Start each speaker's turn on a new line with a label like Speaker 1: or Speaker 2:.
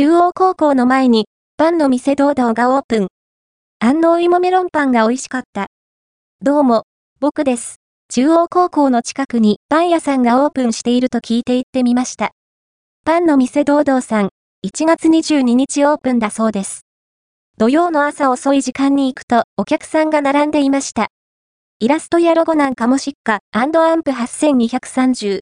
Speaker 1: 中央高校の前に、パンの店堂々がオープン。安納芋メロンパンが美味しかった。どうも、僕です。中央高校の近くにパン屋さんがオープンしていると聞いて行ってみました。パンの店堂々さん、1月22日オープンだそうです。土曜の朝遅い時間に行くとお客さんが並んでいました。イラストやロゴなんかもしっか、アンプ8230。